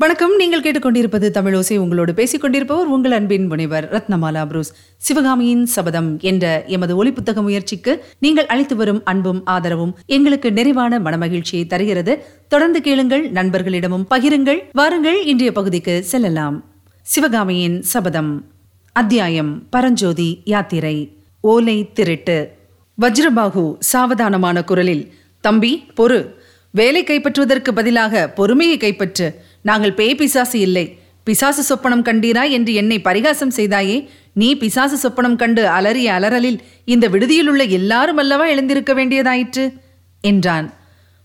வணக்கம். நீங்கள் கேட்டுக்கொண்டிருப்பது தமிழோசை உங்களோடு பேசிக் கொண்டிருப்பவர் உங்கள் அன்பின் முனைவர் ரத்னமாலா புரூஸ். சிவகாமியின் சபதம் என்ற எமது ஒளி புத்தக முயற்சிக்கு நீங்கள் அளித்து வரும் அன்பும் ஆதரவும் எங்களுக்கு நிறைவான மனமகிழ்ச்சியை தருகிறது. தொடர்ந்து கேளுங்கள் நண்பர்களிடமும் பகிருங்கள் வாருங்கள் இன்றைய பகுதிக்கு செல்லலாம். சிவகாமியின் சபதம். அத்தியாயம். பரஞ்சோதி யாத்திரை. ஓலை திருட்டு. வஜ்ரபாகு சாவதானமான குரலில் தம்பி பொறு. வேலை கைப்பற்றுவதற்கு பதிலாக பொறுமையை கைப்பற்று. நாங்கள் பேய் பிசாசு இல்லை. பிசாசு சொப்பனம் கண்டீரா என்று என்னை பரிகாசம் செய்தாயே. நீ பிசாசு சொப்பனம் கண்டு அலறிய அலறலில் இந்த விடுதியிலுள்ள எல்லாரும் அல்லவா எழுந்திருக்க வேண்டியதாயிற்று? என்றான்.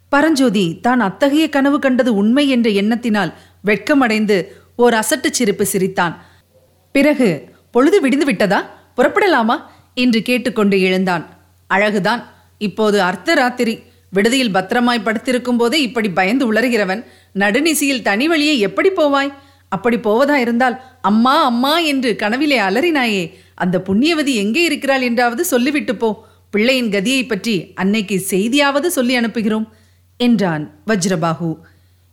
பரஞ்சோதி தான் அத்தகைய கனவு கண்டது உண்மை என்ற எண்ணத்தினால் வெட்கமடைந்து ஓர் அசட்டுச் சிரிப்பு சிரித்தான். பிறகு பொழுது விடிந்து விட்டதா? புறப்படலாமா? என்று கேட்டுக்கொண்டு எழுந்தான். அழகுதான். இப்போது அர்த்தராத்திரி. விடுதியில் பத்திரமாய் படுத்திருக்கும் போதே இப்படி பயந்து உளறுகிறவன் நடுநிசியில் தனி வழியே எப்படி போவாய்? அப்படி போவதா இருந்தால் அம்மா அம்மா என்று கனவிலே அலறினாயே அந்த புண்ணியவதி எங்கே இருக்கிறாள் என்றாவது சொல்லிவிட்டு போ. பிள்ளையின் கதியை பற்றி அன்னைக்கு செய்தியாவது சொல்லி அனுப்புகிறோம் என்றான் வஜ்ரபாகு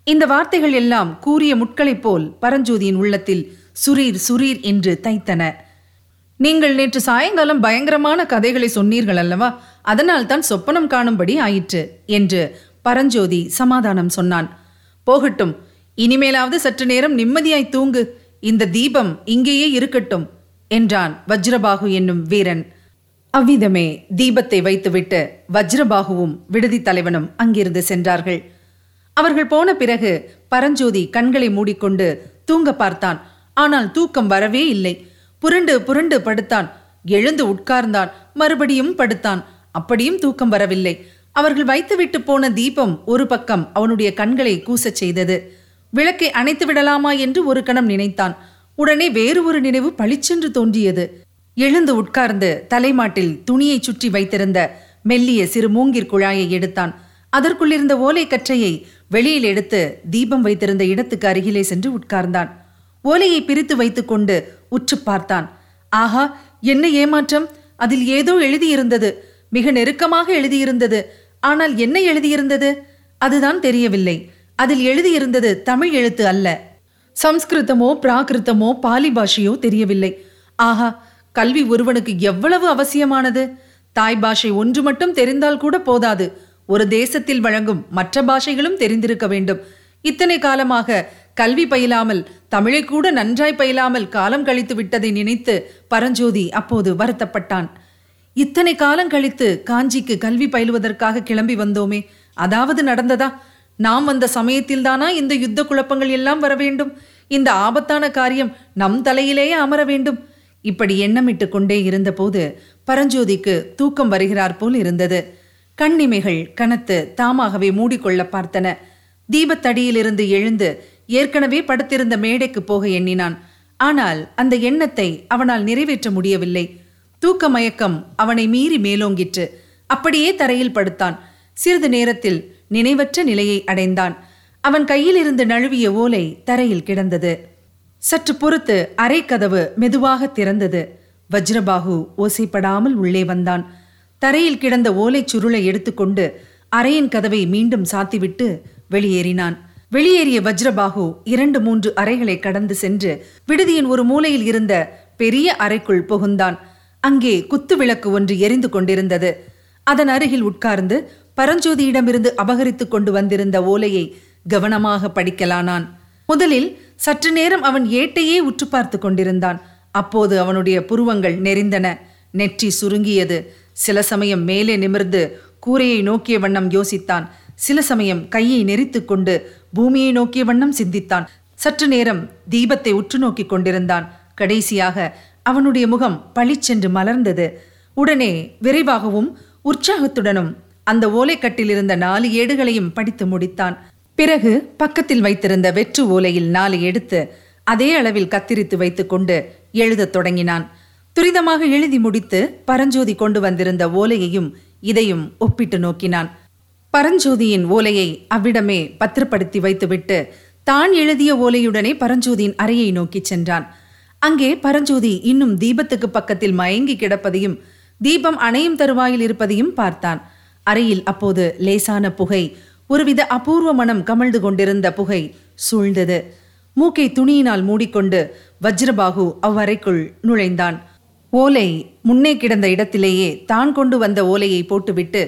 இந்த வார்த்தைகள் எல்லாம் கூறிய முட்களைப் போல் பரஞ்சோதியின் உள்ளத்தில் சுரீர் சுரீர் என்று தைத்தன. நீங்கள் நேற்று சாயங்காலம் பயங்கரமான கதைகளை சொன்னீர்கள் அல்லவா? அதனால் தான் சொப்பனம் காணும்படி ஆயிற்று என்று பரஞ்சோதி சமாதானம் சொன்னான். போகட்டும் இனிமேலாவது சற்று நேரம் நிம்மதியாய் தூங்கு. இந்த தீபம் இங்கேயே இருக்கட்டும் என்றான் வஜ்ரபாகு என்னும் வீரன். அவ்விதமே தீபத்தை வைத்துவிட்டு வஜ்ரபாகுவும் விடுதி தலைவனும் அங்கிருந்து சென்றார்கள். அவர்கள் போன பிறகு பரஞ்சோதி கண்களை மூடிக்கொண்டு தூங்க பார்த்தான். ஆனால் தூக்கம் வரவே இல்லை. புரண்டு புரண்டு படுத்தான். எழுந்து உட்கார்ந்தான். மறுபடியும் படுத்தான். அப்படியும் தூக்கம் வரவில்லை. அவர்கள் வைத்துவிட்டு போன தீபம் ஒரு பக்கம் அவனுடைய கண்களை கூசச் செய்தது. விளக்கை அணைத்து விடலாமா என்று ஒரு கணம் நினைத்தான். உடனே வேறு ஒரு நினைவு பளிச்சென்று தோன்றியது. எழுந்து உட்கார்ந்து தலைமாட்டில் துணியை சுற்றி வைத்திருந்த மெல்லிய சிறு மூங்கிற் குழாயை எடுத்தான். அதற்குள்ளிருந்த ஓலை கற்றையை வெளியில் எடுத்து தீபம் வைத்திருந்த இடத்துக்கு அருகிலே சென்று உட்கார்ந்தான். ஓலையை பிரித்து வைத்துக்கொண்டு உற்று பார்த்தான். ஆஹா என்ன ஏமாற்றம்? அதில் ஏதோ எழுதியிருந்தது. மிக நெருக்கமாக எழுதியிருந்தது. ஆனால் என்ன எழுதியிருந்தது? அதுதான் தெரியவில்லை. அதில் எழுதியிருந்தது தமிழ் எழுத்து அல்ல. சம்ஸ்கிருதமோ பிராகிருத்தமோ பாலி பாஷையோ தெரியவில்லை. ஆஹா கல்வி ஒருவனுக்கு எவ்வளவு அவசியமானது? தாய் பாஷை ஒன்று மட்டும் தெரிந்தால் கூட போதாது. ஒரு தேசத்தில் வழங்கும் மற்ற பாஷைகளும் தெரிந்திருக்க வேண்டும். இத்தனை காலமாக கல்வி பயிலாமல் தமிழை கூட நன்றாய் பயிலாமல் காலம் கழித்து விட்டதை நினைத்து பரஞ்சோதி அப்போது வருத்தப்பட்டான். இத்தனை காலம் கழித்து காஞ்சிக்கு கல்வி பயிலுவதற்காக கிளம்பி வந்தோமே அதாவது நடந்ததா? நாம் வந்த சமயத்தில்தானா இந்த யுத்த குழப்பங்கள் எல்லாம் வர வேண்டும்? இந்த ஆபத்தான காரியம் நம் தலையிலேயே அமர வேண்டும்? இப்படி எண்ணமிட்டு கொண்டே இருந்தபோது பரஞ்சோதிக்கு தூக்கம் வருகிறார் போல் இருந்தது. கண்ணிமைகள் கனத்து தாமாகவே மூடிக்கொள்ள பார்த்தன. தீபத்தடியிலிருந்து எழுந்து ஏற்கனவே படுத்திருந்த மேடைக்கு போக எண்ணினான். ஆனால் அந்த எண்ணத்தை அவனால் நிறைவேற்ற முடியவில்லை. தூக்க மயக்கம் அவனை மீறி மேலோங்கிற்று. அப்படியே தரையில் படுத்தான். சிறிது நேரத்தில் நினைவற்ற நிலையை அடைந்தான். அவன் கையில் இருந்து நழுவிய ஓலை தரையில் கிடந்தது. சற்று பொறுத்து அரை கதவு மெதுவாக திறந்தது. வஜ்ரபாகு ஓசைப்படாமல் உள்ளே வந்தான். தரையில் கிடந்த ஓலைச் சுருளை எடுத்துக்கொண்டு அறையின் கதவை மீண்டும் சாத்திவிட்டு வெளியேறினான். வெளியேறிய வஜ்ரபாகு இரண்டு மூன்று அறைகளை கடந்து சென்று விடுதியின் ஒரு மூலையில் இருந்த பெரிய அறைக்குள் புகுந்தான். அங்கே குத்து விளக்கு ஒன்று எரிந்து கொண்டிருந்தது. அதன் அருகில் உட்கார்ந்து பரஞ்சோதியிடமிருந்து அபகரித்து கொண்டு வந்திருந்த ஓலையை கவனமாக படிக்கலானான். முதலில் சற்று நேரம் அவன் ஏட்டையே உற்று பார்த்து கொண்டிருந்தான். அப்போது அவனுடைய புருவங்கள் நெறிந்தன நெற்றி சுருங்கியது. சில சமயம் மேலே நிமிர்ந்து கூரையை நோக்கிய வண்ணம் யோசித்தான். சில சமயம் கையை நெறித்துக் கொண்டு பூமியை நோக்கிய வண்ணம் சிந்தித்தான். சற்று நேரம் தீபத்தை உற்று நோக்கி கொண்டிருந்தான். கடைசியாக அவனுடைய முகம் பளிச்சென்று மலர்ந்தது. உடனே விரைவாகவும் உற்சாகத்துடனும் அந்த ஓலைக்கட்டில் இருந்த நாலு ஏடுகளையும் படித்து முடித்தான். பிறகு பக்கத்தில் வைத்திருந்த வெற்று ஓலையில் நாலு எடுத்து அதே அளவில் கத்திரித்து வைத்துக்கொண்டு எழுதத் தொடங்கினான். துரிதமாக எழுதி முடித்து பரஞ்சோதி கொண்டு வந்திருந்த ஓலையையும் இதையும் ஒப்பிட்டு நோக்கினான். பரஞ்சோதியின் ஓலையை அவ்விடமே பத்திரப்படுத்தி வைத்துவிட்டு தான் எழுதிய ஓலையுடனே பரஞ்சோதியின் அறையை நோக்கிச் சென்றான். அங்கே பரஞ்சோதி இன்னும் தீபத்துக்கு பக்கத்தில் மயங்கி கிடப்பதையும் தீபம் அணையும் தருவாயில் இருப்பதையும் பார்த்தான். அறையில் அப்போது லேசான புகை ஒருவித அபூர்வ மனம் கமழ்ந்து கொண்டிருந்த புகை சூழ்ந்தது. மூக்கை துணியினால் மூடிக்கொண்டு வஜ்ரபாகு அவ்வறைக்குள் நுழைந்தான். ஓலை முன்னே கிடந்த இடத்திலேயே தான் கொண்டு வந்த ஓலையை போட்டுவிட்டு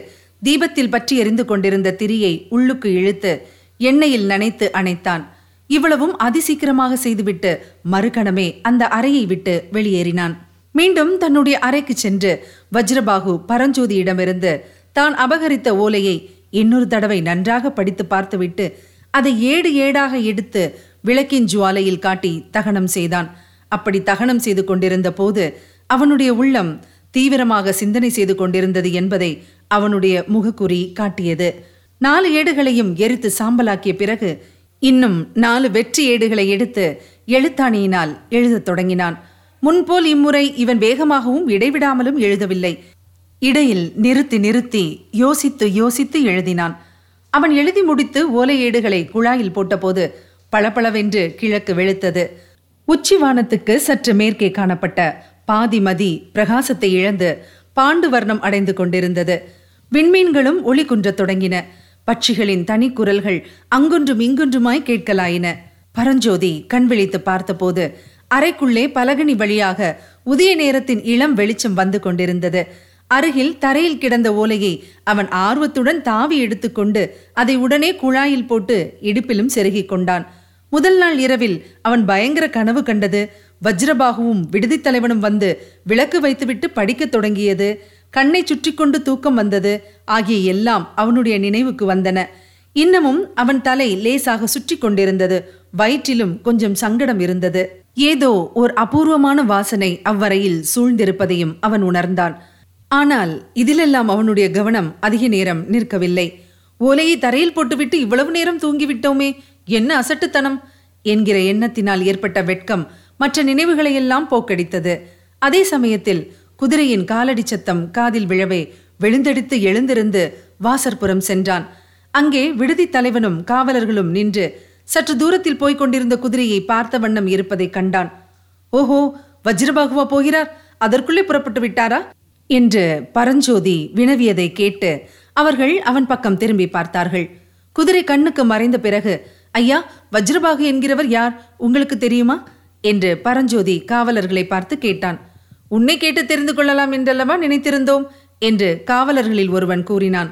தீபத்தில் பற்றி எரிந்து கொண்டிருந்த திரியை உள்ளுக்கு இழுத்து எண்ணெயில் நனைத்து அணைத்தான். இவ்வளவும் அதிசீக்கிரமாக செய்துவிட்டு மறுகணமே அந்த அறையை விட்டு வெளியேறினான். மீண்டும் தன்னுடைய அறைக்கு சென்று வஜ்ரபாகு பரஞ்சோதியிடமிருந்து தான் அபகரித்த ஓலையை இன்னொரு தடவை நன்றாக படித்து பார்த்துவிட்டு அதை ஏடு ஏடாக எடுத்து விளக்கின் ஜுவாலையில் காட்டி தகனம் செய்தான். அப்படி தகனம் செய்து கொண்டிருந்த போது அவனுடைய உள்ளம் தீவிரமாக சிந்தனை செய்து கொண்டிருந்தது என்பதை அவனுடைய முகக்குறி காட்டியது. நாலு ஏடுகளையும் எரித்து சாம்பலாக்கிய பிறகு இன்னும் நாலு வெற்றி ஏடுகளை எடுத்து எழுத்தாணியினால் எழுதத் தொடங்கினான். முன்போல் இம்முறை இவன் வேகமாகவும் இடைவிடாமலும் எழுதவில்லை. இடையில் நிறுத்தி நிறுத்தி யோசித்து யோசித்து எழுதினான். அவன் எழுதி முடித்து ஓலை ஏடுகளை குழாயில் போட்டபோது பளபளவென்று கிழக்கு வெளுத்தது. உச்சிவானத்துக்கு சற்று மேற்கே காணப்பட்ட பாதிமதி பிரகாசத்தை இழந்து பாண்டு வர்ணம் அடைந்து கொண்டிருந்தது. விண்மீன்களும் ஒளி குன்றத் தொடங்கின. பட்சிகளின் தனி குரல்கள் அங்கொன்றும் இங்கொன்றுமாய் கேட்கலாயின. பரஞ்சோதி கண் விழித்து பார்த்தபோது அறைக்குள்ளே பலகனி வழியாக உதய நேரத்தின் இளம் வெளிச்சம் வந்து கொண்டிருந்தது. அருகில் தரையில் கிடந்த ஓலையை அவன் ஆர்வத்துடன் தாவி எடுத்துக்கொண்டு அதை உடனே குழாயில் போட்டு இடுப்பிலும் செருகிக் கொண்டான். முதல் நாள் இரவில் அவன் பயங்கர கனவு கண்டது. வஜ்ரபாகுவும் விடுதித் தலைவனும் வந்து விளக்கு வைத்துவிட்டு படிக்கத் தொடங்கியது. கண்ணை சுற்றி கொண்டு தூக்கம் வந்தது. ஆகிய எல்லாம் அவனுடைய நினைவுக்கு வந்தன. இன்னமும் அவன் தலை லேசாக சுற்றி கொண்டிருந்தது. வயிற்றிலும் கொஞ்சம் சங்கடம் இருந்தது. ஏதோ ஓர் அபூர்வமான வாசனை அவ்வரையில் சூழ்ந்திருப்பதையும் அவன் உணர்ந்தான். ஆனால் இதிலெல்லாம் அவனுடைய கவனம் அதிக நேரம் நிற்கவில்லை. ஓலையை தரையில் போட்டுவிட்டு இவ்வளவு நேரம் தூங்கிவிட்டோமே என்ன அசட்டுத்தனம்? என்கிற எண்ணத்தினால் ஏற்பட்ட வெட்கம் மற்ற நினைவுகளையெல்லாம் போக்கடித்தது. அதே சமயத்தில் குதிரையின் காலடி சத்தம் காதில் விழவே விழுந்தெடுத்து எழுந்திருந்து வாசற்புறம் சென்றான். அங்கே விடுதி தலைவனும் காவலர்களும் நின்று சற்று தூரத்தில் போய்க் கொண்டிருந்த குதிரையை பார்த்த வண்ணம் இருப்பதை கண்டான். ஓஹோ வஜ்ரபாகுவா போகிறார்? அதற்குள்ளே புறப்பட்டு விட்டாரா? என்று பரஞ்சோதி வினவியதை கேட்டு அவர்கள் அவன் பக்கம் திரும்பி பார்த்தார்கள். குதிரை கண்ணுக்கு மறைந்த பிறகு ஐயா வஜ்ரபாகு என்கிறவர் யார்? உங்களுக்கு தெரியுமா? என்று பரஞ்சோதி காவலர்களை பார்த்து கேட்டான். உன்னை கேட்டு தெரிந்து கொள்ளலாம் என்றல்லவா நினைத்திருந்தோம்? என்று காவலர்களில் ஒருவன் கூறினான்.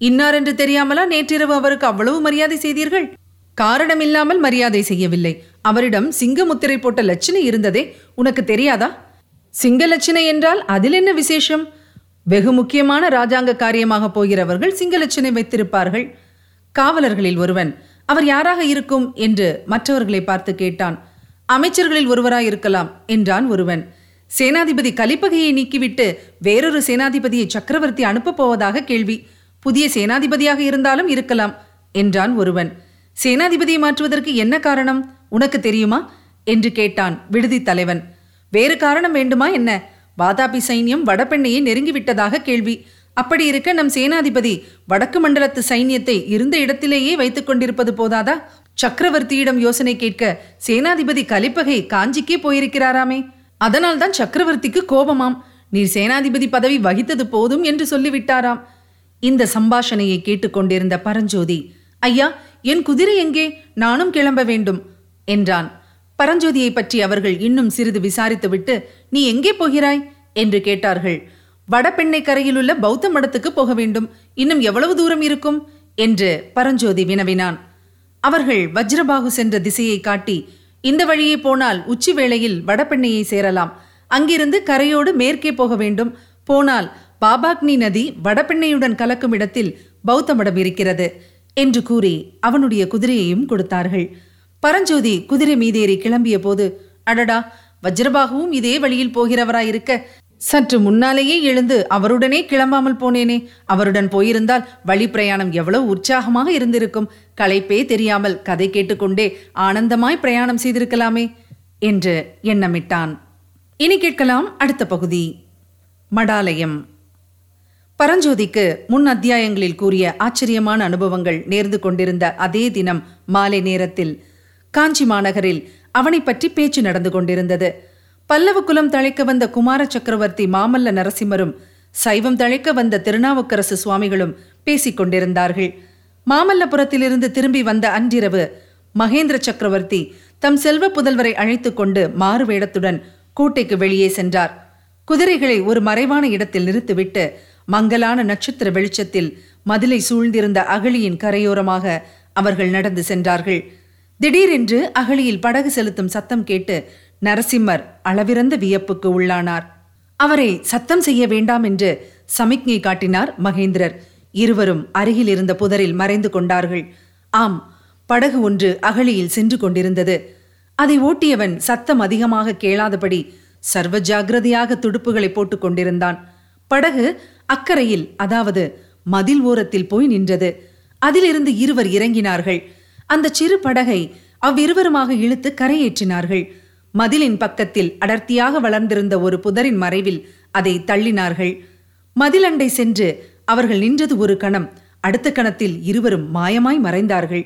இன்னார் என்று தெரியாமலா நேற்றிரவு அவருக்கு அவ்வளவு மரியாதை செய்தீர்கள்? காரணமில்லாமல் மரியாதை செய்யவில்லை. அவரிடம் சிங்க முத்திரை போட்ட லட்சணை இருந்ததே உனக்கு தெரியாதா? சிங்க லட்சணை என்றால் அதில் என்ன விசேஷம்? வெகு முக்கியமான ராஜாங்க காரியமாக போகிறவர்கள் சிங்க லட்சணை வைத்திருப்பார்கள். காவலர்களில் ஒருவன் அவர் யாராக இருக்கும்? என்று மற்றவர்களை பார்த்து கேட்டான். அமைச்சர்களில் ஒருவராய் இருக்கலாம் என்றான் ஒருவன். சேனாதிபதி கலிப்பகையை நீக்கிவிட்டு வேறொரு சேனாதிபதியை சக்கரவர்த்தி அனுப்பப் போவதாக கேள்வி. புதிய சேனாதிபதியாக இருந்தாலும் இருக்கலாம் என்றான் ஒருவன். சேனாதிபதியை மாற்றுவதற்கு என்ன காரணம்? உனக்கு தெரியுமா? என்று கேட்டான் விடுதி தலைவன். வேறு காரணம் வேண்டுமா என்ன? வாதாபி சைன்யம் வடபெண்ணையை நெருங்கிவிட்டதாக கேள்வி. அப்படி இருக்க நம் சேனாதிபதி வடக்கு மண்டலத்து சைன்யத்தை இருந்த இடத்திலேயே வைத்துக் கொண்டிருப்பது போதாதா? சக்கரவர்த்தியிடம் யோசனை கேட்க சேனாதிபதி கலிப்பகை காஞ்சிக்கே போயிருக்கிறாராமே. அதனால்தான் சக்கரவர்த்திக்கு கோபமாம். நீர் சேனாதிபதி பதவி வகித்தது போதும் என்று சொல்லிவிட்டாராம். இந்த சம்பாஷணையை கேட்டுக்கொண்டிருந்த பரஞ்சோதி ஐயா என் குதிரை எங்கே? நானும் கிளம்ப வேண்டும் என்றான். பரஞ்சோதியை பற்றி அவர்கள் இன்னும் சிறிது விசாரித்துவிட்டு நீ எங்கே போகிறாய்? என்று கேட்டார்கள். வடபெண்ணை கரையிலுள்ள பௌத்த மடத்துக்கு போக வேண்டும். இன்னும் எவ்வளவு தூரம் இருக்கும்? என்று பரஞ்சோதி வினவினான். அவர்கள் வஜ்ரபாகு சென்ற திசையை காட்டி இந்த வழியே போனால் உச்சி வேளையில் வடபெண்ணையை சேரலாம். அங்கிருந்து கரையோடு மேற்கே போக வேண்டும். போனால் பாபாக்னி நதி வடபெண்ணையுடன் கலக்கும் இடத்தில் பௌத்த மடம் இருக்கிறது என்று கூறி அவனுடைய குதிரையையும் கொடுத்தார்கள். பரஞ்சோதி குதிரை மீதேறி கிளம்பிய போது அடடா வஜ்ரபாகுவும் இதே வழியில் போகிறவராயிருக்க சற்று முன்னாலேயே எழுந்து அவருடனே கிளம்பாமல் போனேனே. அவருடன் போயிருந்தால் வழி பிரயாணம் எவ்வளவு உற்சாகமாக இருந்திருக்கும். களைப்பே தெரியாமல் கதை கேட்டுக்கொண்டே ஆனந்தமாய் பிரயாணம் செய்திருக்கலாமே என்று எண்ணமிட்டான். இனி கேட்கலாம் அடுத்த பகுதி. மடாலயம். பரஞ்சோதிக்கு முன் அத்தியாயங்களில் கூறிய ஆச்சரியமான அனுபவங்கள் நேர்ந்து கொண்டிருந்த அதே தினம் மாலை நேரத்தில் காஞ்சி மாநகரில் அவனை பற்றி பேச்சு நடந்து கொண்டிருந்தது. பல்லவ குலம் தழைக்க வந்த குமார சக்கரவர்த்தி மாமல்ல நரசிம்மரும் சைவம் தழைக்க வந்த திருநாவுக்கரசு சுவாமிகளும் பேசிக் கொண்டிருந்தார்கள். மாமல்லபுரத்திலிருந்து திரும்பி வந்த அன்றிரவு மகேந்திர சக்கரவர்த்தி தம் செல்வ புதல்வரை அழைத்துக் கொண்டு மாறு வேடத்துடன் கோட்டைக்கு வெளியே சென்றார். குதிரைகளை ஒரு மறைவான இடத்தில் நிறுத்திவிட்டு மங்கலான நட்சத்திர வெளிச்சத்தில் மதிலை சூழ்ந்திருந்த அகழியின் கரையோரமாக அவர்கள் நடந்து சென்றார்கள். திடீரென்று அகழியில் படகு செலுத்தும் சத்தம் கேட்டு நரசிம்மர் அளவிறந்த வியப்புக்கு உள்ளானார். அவரை சத்தம் செய்ய வேண்டாம் என்று சமிக்ஞை காட்டினார் மகேந்திரர். இருவரும் அருகில் இருந்த புதரில் மறைந்து கொண்டார்கள். ஆம் படகு ஒன்று அகழியில் சென்று கொண்டிருந்தது. அதை ஓட்டியவன் சத்தம் அதிகமாக கேளாதபடி சர்வ ஜாகிரதையாக துடுப்புகளை போட்டுக் கொண்டிருந்தான். படகு அக்கறையில் அதாவது மதில் ஓரத்தில் போய் நின்றது. அதிலிருந்து இருவர் இறங்கினார்கள். அந்த சிறு படகை அவ்விருவருமாக இழுத்து கரையேற்றினார்கள். மதிலின் பக்கத்தில் அடர்த்தியாக வளர்ந்திருந்த ஒரு புதரின் மறைவில் அதை தள்ளினார்கள். மதிலண்டை சென்று அவர்கள் நின்றது ஒரு கணம். அடுத்த கணத்தில் இருவரும் மாயமாய் மறைந்தார்கள்.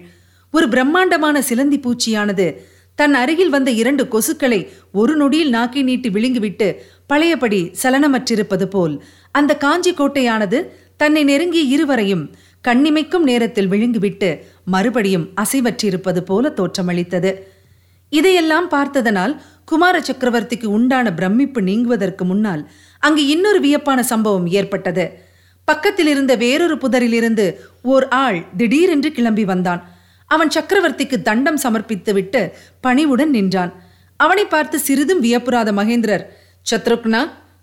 ஒரு பிரம்மாண்டமான சிலந்தி பூச்சியானது தன் அருகில் வந்த இரண்டு கொசுக்களை ஒரு நொடியில் நாக்கி நீட்டி விழுங்கிவிட்டு பழையபடி சலனமற்றிருப்பது போல் அந்த காஞ்சி கோட்டையானது தன்னை நெருங்கிய இருவரையும் கண்ணிமைக்கும் நேரத்தில் விழுங்கிவிட்டு மறுபடியும் அசைவற்றிருப்பது போல தோற்றமளித்தது. இதையெல்லாம் பார்த்ததனால் குமார சக்கரவர்த்திக்கு உண்டான பிரமிப்பு நீங்குவதற்கு முன்னால் அங்கு இன்னொரு வியப்பான சம்பவம் ஏற்பட்டது. பக்கத்தில் இருந்த வேறொரு புதரிலிருந்து ஓர் ஆள் திடீரென்று கிளம்பி வந்தான். அவன் சக்கரவர்த்திக்கு தண்டம் சமர்ப்பித்துவிட்டு பணிவுடன் நின்றான். அவனை பார்த்து சிறிதும் வியப்புறாத மகேந்திரர் சத்ருக்னா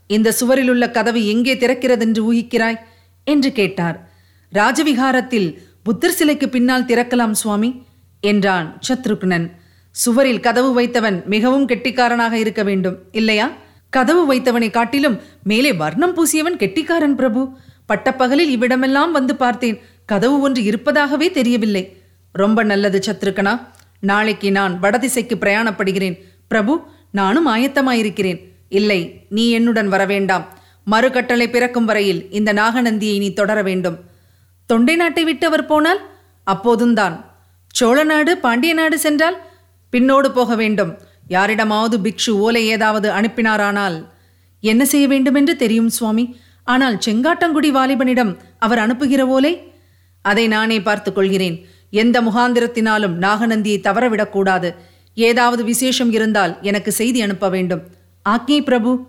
இந்த சுவரில் உள்ள கதவு எங்கே திறக்கிறதென்று ஊகிக்கிறாய்? என்று கேட்டார். ராஜவிகாரத்தில் புத்தர் சிலைக்கு பின்னால் திறக்கலாம் சுவாமி என்றான் சத்ருக்னன். சுவரில் கதவு வைத்தவன் மிகவும் கெட்டிக்காரனாக இருக்க வேண்டும். இல்லையா? கதவு வைத்தவனை காட்டிலும் மேலே வர்ணம் பூசியவன் கெட்டிக்காரன் பிரபு. பட்டப்பகலில் இவ்விடமெல்லாம் வந்து பார்த்தேன். கதவு ஒன்று இருப்பதாகவே தெரியவில்லை. ரொம்ப நல்லது சத்ருக்கனா. நாளைக்கு நான் வடதிசைக்கு பிரயாணப்படுகிறேன். பிரபு நானும் ஆயத்தமாயிருக்கிறேன். இல்லை நீ என்னுடன் வரவேண்டாம். மறுகட்டளை பிறக்கும் வரையில் இந்த நாகநந்தியை நீ தொடர வேண்டும். தொண்டை நாட்டை விட்டு அவர் போனால்? அப்போதும் தான் சோழ நாடு பாண்டிய நாடு சென்றால் பின்னோடு போக வேண்டும். யாரிடமாவது பிக்ஷு ஓலை ஏதாவது அனுப்பினாரானால் என்ன செய்ய வேண்டும் என்று தெரியும் சுவாமி. ஆனால் செங்காட்டங்குடி வாலிபனிடம் அவர் அனுப்புகிற ஓலை? அதை நானே பார்த்துக் கொள்கிறேன். எந்த முகாந்திரத்தினாலும் நாகநந்தியை தவறவிடக்கூடாது ஏதாவது விசேஷம் இருந்தால் எனக்கு செய்தி அனுப்ப வேண்டும். ஆக்ஞை பிரபு.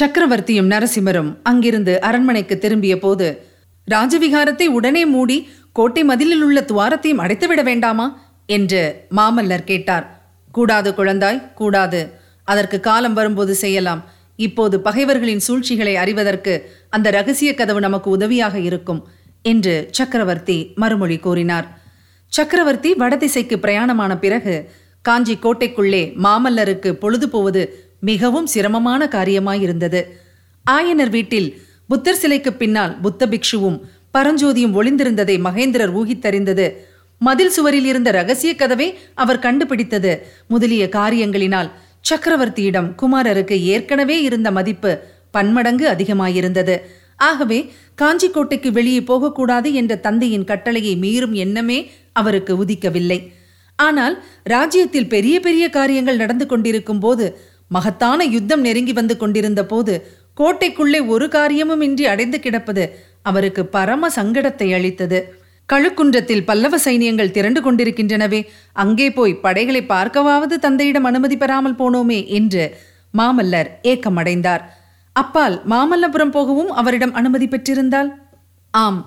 சக்கரவர்த்தியும் நரசிம்மரும் அங்கிருந்து அரண்மனைக்கு திரும்பிய போது ராஜவிகாரத்தை உடனே மூடி கோட்டை மதிலில் உள்ள துவாரத்தையும் அடைத்துவிட வேண்டாமா? என்று மாமல்லர் கேட்டார். கூடாது குழந்தாய் கூடாது. அதற்கு காலம் வரும்போது செய்யலாம். இப்போது பகைவர்களின் சூழ்ச்சிகளை அறிவதற்கு அந்த ரகசிய கதவு நமக்கு உதவியாக இருக்கும் என்று சக்கரவர்த்தி மறுமொழி கூறினார். சக்கரவர்த்தி வடதிசைக்கு பிரயாணமான பிறகு காஞ்சி கோட்டைக்குள்ளே மாமல்லருக்கு பொழுது போவது மிகவும் சிரமமான காரியமாயிருந்தது. ஆயனர் வீட்டில் புத்தர் சிலைக்கு பின்னால் புத்த பிக்ஷுவும் பரஞ்சோதியும் ஒளிந்திருந்ததை மகேந்திரர் ஊகித்தறிந்தது மதில் சுவரில் இருந்த ரகசிய கதவை அவர் கண்டுபிடித்தது. முதலிய காரியங்களினால் சக்கரவர்த்தியிடம் குமாரருக்கு ஏற்கனவே இருந்த மதிப்பு பன்மடங்கு அதிகமாயிருந்தது. ஆகவே காஞ்சிக்கோட்டைக்கு வெளியே போகக்கூடாது என்ற தந்தையின் கட்டளையை மீறும் எண்ணமே அவருக்கு உதிக்கவில்லை. ஆனால் ராஜ்யத்தில் பெரிய பெரிய காரியங்கள் நடந்து கொண்டிருக்கும் போது மகத்தான யுத்தம் நெருங்கி வந்து கொண்டிருந்த போது கோட்டைக்குள்ளே ஒரு காரியமும் இன்றி அடைந்து கிடப்பது அவருக்கு பரம சங்கடத்தை அளித்தது. கழுக்குன்றத்தில் பல்லவ சைனியங்கள் திரண்டு கொண்டிருக்கின்றனவே அங்கே போய் படைகளை பார்க்கவாவது தந்தையிடம் அனுமதி பெறாமல் போனோமே என்று மாமல்லர் ஏக்கமடைந்தார். அப்பால் மாமல்லபுரம் போகவும் அவரிடம் அனுமதி பெற்றிருந்தால்? ஆம்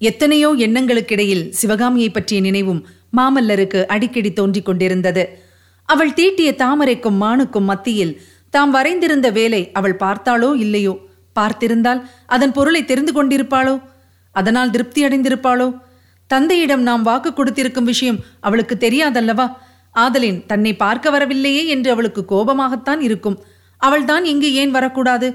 எத்தனையோ எண்ணங்களுக்கிடையில் சிவகாமியை பற்றிய நினைவும் மாமல்லருக்கு அடிக்கடி தோன்றிக் கொண்டிருந்தது. அவள் தீட்டிய தாமரைக்கும் மானுக்கும் மத்தியில் தாம் வரைந்திருந்த வேலை அவள் பார்த்தாளோ இல்லையோ? பார்த்திருந்தால் அதன் பொருளை தெரிந்து கொண்டிருப்பாளோ? அதனால் திருப்தி அடைந்திருப்பாளோ? தந்தையிடம் நாம் வாக்கு கொடுத்திருக்கும் விஷயம் அவளுக்கு தெரியாதல்லவா? ஆதலின் தன்னை பார்க்க வரவில்லையே என்று அவளுக்கு கோபமாகத்தான் இருக்கும். அவள்தான் இங்கு ஏன் வரக்கூடாது?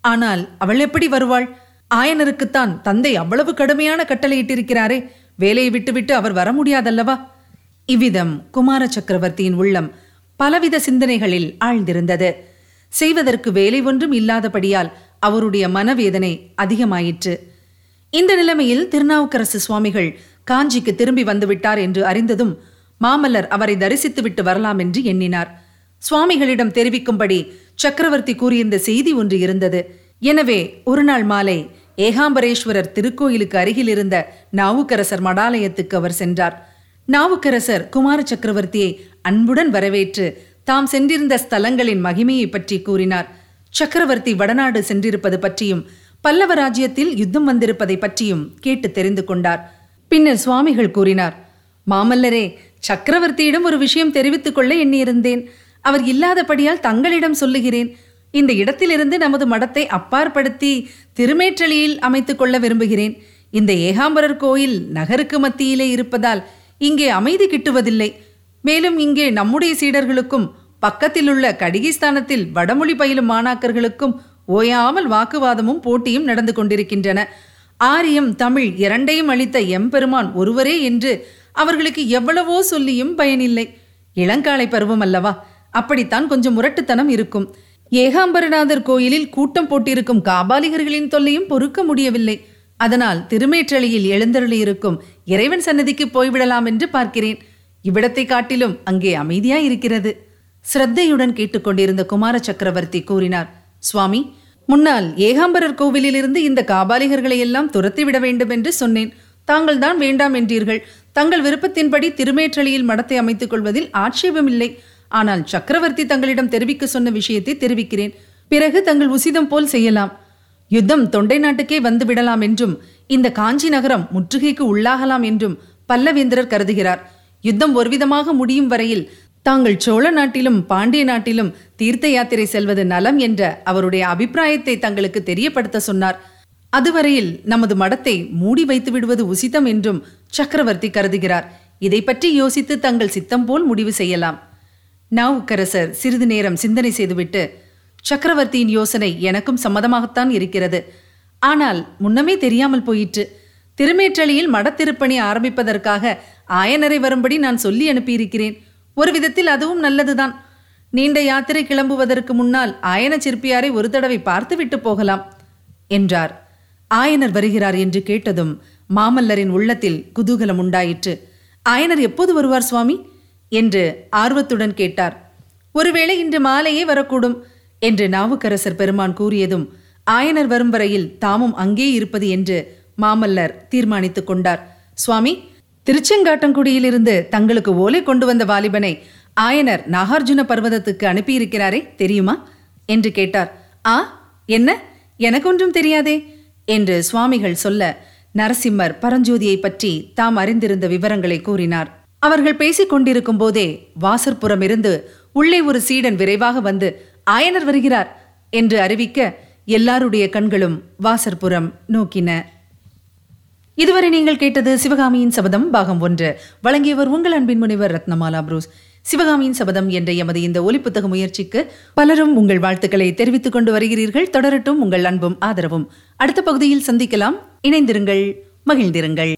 ஆனால் அவள் எப்படி வருவாள்? ஆயனருக்குத்தான் தந்தை அவ்வளவு கடுமையான கட்டளையிட்டிருக்கிறாரே வேலையை விட்டுவிட்டு அவர் வர முடியாதல்லவா? இவ்விதம் குமார சக்கரவர்த்தியின் உள்ளம் பலவித சிந்தனைகளில் ஆழ்ந்திருந்தது. செய்வதற்கு வேலை ஒன்றும் இல்லாதபடியால் அவருடைய மனவேதனை அதிகமாயிற்று. இந்த நிலைமையில் திருநாவுக்கரசு சுவாமிகள் காஞ்சிக்கு திரும்பி வந்துவிட்டார் என்று அறிந்ததும் மாமல்லர் அவரை தரிசித்துவிட்டு வரலாம் என்று எண்ணினார். சுவாமிகளிடம் தெரிவிக்கும்படி சக்கரவர்த்தி கூறியிருந்த செய்தி ஒன்று இருந்தது. எனவே ஒருநாள் மாலை ஏகாம்பரேஸ்வரர் திருக்கோயிலுக்கு அருகில் இருந்த நாவுக்கரசர் மடாலயத்துக்கு அவர் சென்றார். நாவுக்கரசர் குமார சக்கரவர்த்தியை அன்புடன் வரவேற்று தாம் சென்றிருந்த ஸ்தலங்களின் மகிமையை பற்றி கூறினார். சக்கரவர்த்தி வடநாடு சென்றிருப்பது பற்றியும் பல்லவ ராஜ்யத்தில் யுத்தம் வந்திருப்பதை பற்றியும் கேட்டு தெரிந்து கொண்டார். பின்னர் சுவாமிகள் கூறினார் மாமல்லரே சக்கரவர்த்தியிடம் ஒரு விஷயம் தெரிவித்துக் கொள்ள எண்ணியிருந்தேன். அவர் இல்லாதபடியால் தங்களிடம் சொல்லுகிறேன். இந்த இடத்திலிருந்து நமது மடத்தை அப்பாற்படுத்தி திருமேற்றலியில் அமைத்துக் கொள்ள விரும்புகிறேன். இந்த ஏகாம்பரர் கோயில் நகருக்கு மத்தியிலே இருப்பதால் இங்கே அமைதி கிட்டுவதில்லை. மேலும் இங்கே நம்முடைய சீடர்களுக்கும் பக்கத்திலுள்ள கடிகிஸ்தானத்தில் வடமொழி பயிலும் மாணாக்கர்களுக்கும் ஓயாமல் வாக்குவாதமும் போட்டியும் நடந்து கொண்டிருக்கின்றன. ஆரியம் தமிழ் இரண்டையும் அளித்த எம்பெருமான் ஒருவரே என்று அவர்களுக்கு எவ்வளவோ சொல்லியும் பயனில்லை. இளங்காலை பருவம் அல்லவா? அப்படித்தான் கொஞ்சம் முரட்டுத்தனம் இருக்கும். ஏகாம்பரநாதர் கோயிலில் கூட்டம் போட்டிருக்கும் காபாலிகர்களின் தொல்லையும் பொறுக்க முடியவில்லை. அதனால் திருமேற்றளியில் எழுந்தருளியிருக்கும் இறைவன் சன்னதிக்கு போய்விடலாம் என்று பார்க்கிறேன். இவ்விடத்தை காட்டிலும் அங்கே அமைதியாய் இருக்கிறது சிரத்தையுடன் கேட்டுக்கொண்டிருந்த குமார சக்கரவர்த்தி கூறினார் சுவாமி முன்னால் ஏகாம்பரர் கோவிலிலிருந்து இந்த காபாலிகர்களை எல்லாம் துரத்திவிட வேண்டும் என்று சொன்னேன். தாங்கள் தான் வேண்டாம் என்றீர்கள். தங்கள் விருப்பத்தின்படி திருமேற்றளியில் மடத்தை அமைத்துக் கொள்வதில் ஆட்சேபமில்லை. ஆனால் சக்கரவர்த்தி தங்களிடம் தெரிவிக்க சொன்ன விஷயத்தை தெரிவிக்கிறேன். பிறகு தங்கள் உசிதம் போல் செய்யலாம். யுத்தம் தொண்டை நாட்டுக்கே வந்து விடலாம் என்றும் இந்த காஞ்சி நகரம் முற்றுகைக்கு உள்ளாகலாம் என்றும் பல்லவேந்திரர் கருதுகிறார். யுத்தம் ஒருவிதமாக முடியும் வரையில் தாங்கள் சோழ நாட்டிலும் பாண்டிய நாட்டிலும் தீர்த்த யாத்திரை செல்வது நலம் என்ற அவருடைய அபிப்பிராயத்தை தங்களுக்கு தெரியப்படுத்த சொன்னார். அதுவரையில் நமது மடத்தை மூடி வைத்து விடுவது உசிதம் என்றும் சக்கரவர்த்தி கருதுகிறார். இதை பற்றி யோசித்து தங்கள் சித்தம் போல் முடிவு செய்யலாம். நாவுக்கரசர் சிறிது நேரம் சிந்தனை செய்துவிட்டு சக்கரவர்த்தியின் யோசனை எனக்கும் சம்மதமாகத்தான் இருக்கிறது. ஆனால் முன்னமே தெரியாமல் போயிற்று. திருமேற்றளியில் மடத்திருப்பணி ஆரம்பிப்பதற்காக ஆயனரை வரும்படி நான் சொல்லி அனுப்பியிருக்கிறேன். ஒரு விதத்தில் அதுவும் நல்லதுதான். நீண்ட யாத்திரை கிளம்புவதற்கு முன்னால் ஆயன சிற்பியாரை ஒரு தடவை பார்த்துவிட்டு போகலாம் என்றார். ஆயனர் வருகிறார் என்று கேட்டதும் மாமல்லரின் உள்ளத்தில் குதூகலம் உண்டாயிற்று. ஆயனர் எப்போது வருவார் சுவாமி? என்று ஆர்வத்துடன் கேட்டார். ஒருவேளை இன்று மாலையே வரக்கூடும் என்று நாவுக்கரசர் பெருமான் கூறியதும் ஆயனர் வரும் வரையில் தாமும் அங்கே இருப்பது என்று மாமல்லர் தீர்மானித்துக் கொண்டார். சுவாமி திருச்செங்காட்டங்குடியிலிருந்து தங்களுக்கு ஓலை கொண்டு வந்த வாலிபனை ஆயனர் நாகார்ஜுன பர்வதத்துக்கு அனுப்பியிருக்கிறாரே தெரியுமா? என்று கேட்டார். ஆ என்ன? எனக்கு ஒன்றும் தெரியாதே என்று சுவாமிகள் சொல்ல நரசிம்மர் பரஞ்சோதியை பற்றி தாம் அறிந்திருந்த விவரங்களை கூறினார். அவர்கள் பேசிக் கொண்டிருக்கும் போதே வாசற்புறம் இருந்து உள்ளே ஒரு சீடன் விரைவாக வந்து ஆயனர் வருகிறார்! என்று அறிவிக்க எல்லாருடைய கண்களும் வாசற்புறம் நோக்கின. இதுவரை நீங்கள் கேட்டது சிவகாமியின் சபதம் பாகம் ஒன்று. வழங்கியவர் உங்கள் அன்பின் முனைவர் ரத்னமாலா புரூஸ். சிவகாமியின் சபதம் என்ற எமது இந்த ஒலிப்புத்தக முயற்சிக்கு பலரும் உங்கள் வாழ்த்துக்களை தெரிவித்துக் கொண்டு வருகிறீர்கள். தொடரட்டும் உங்கள் அன்பும் ஆதரவும். அடுத்த பகுதியில் சந்திக்கலாம். இணைந்திருங்கள் மகிழ்ந்திருங்கள்.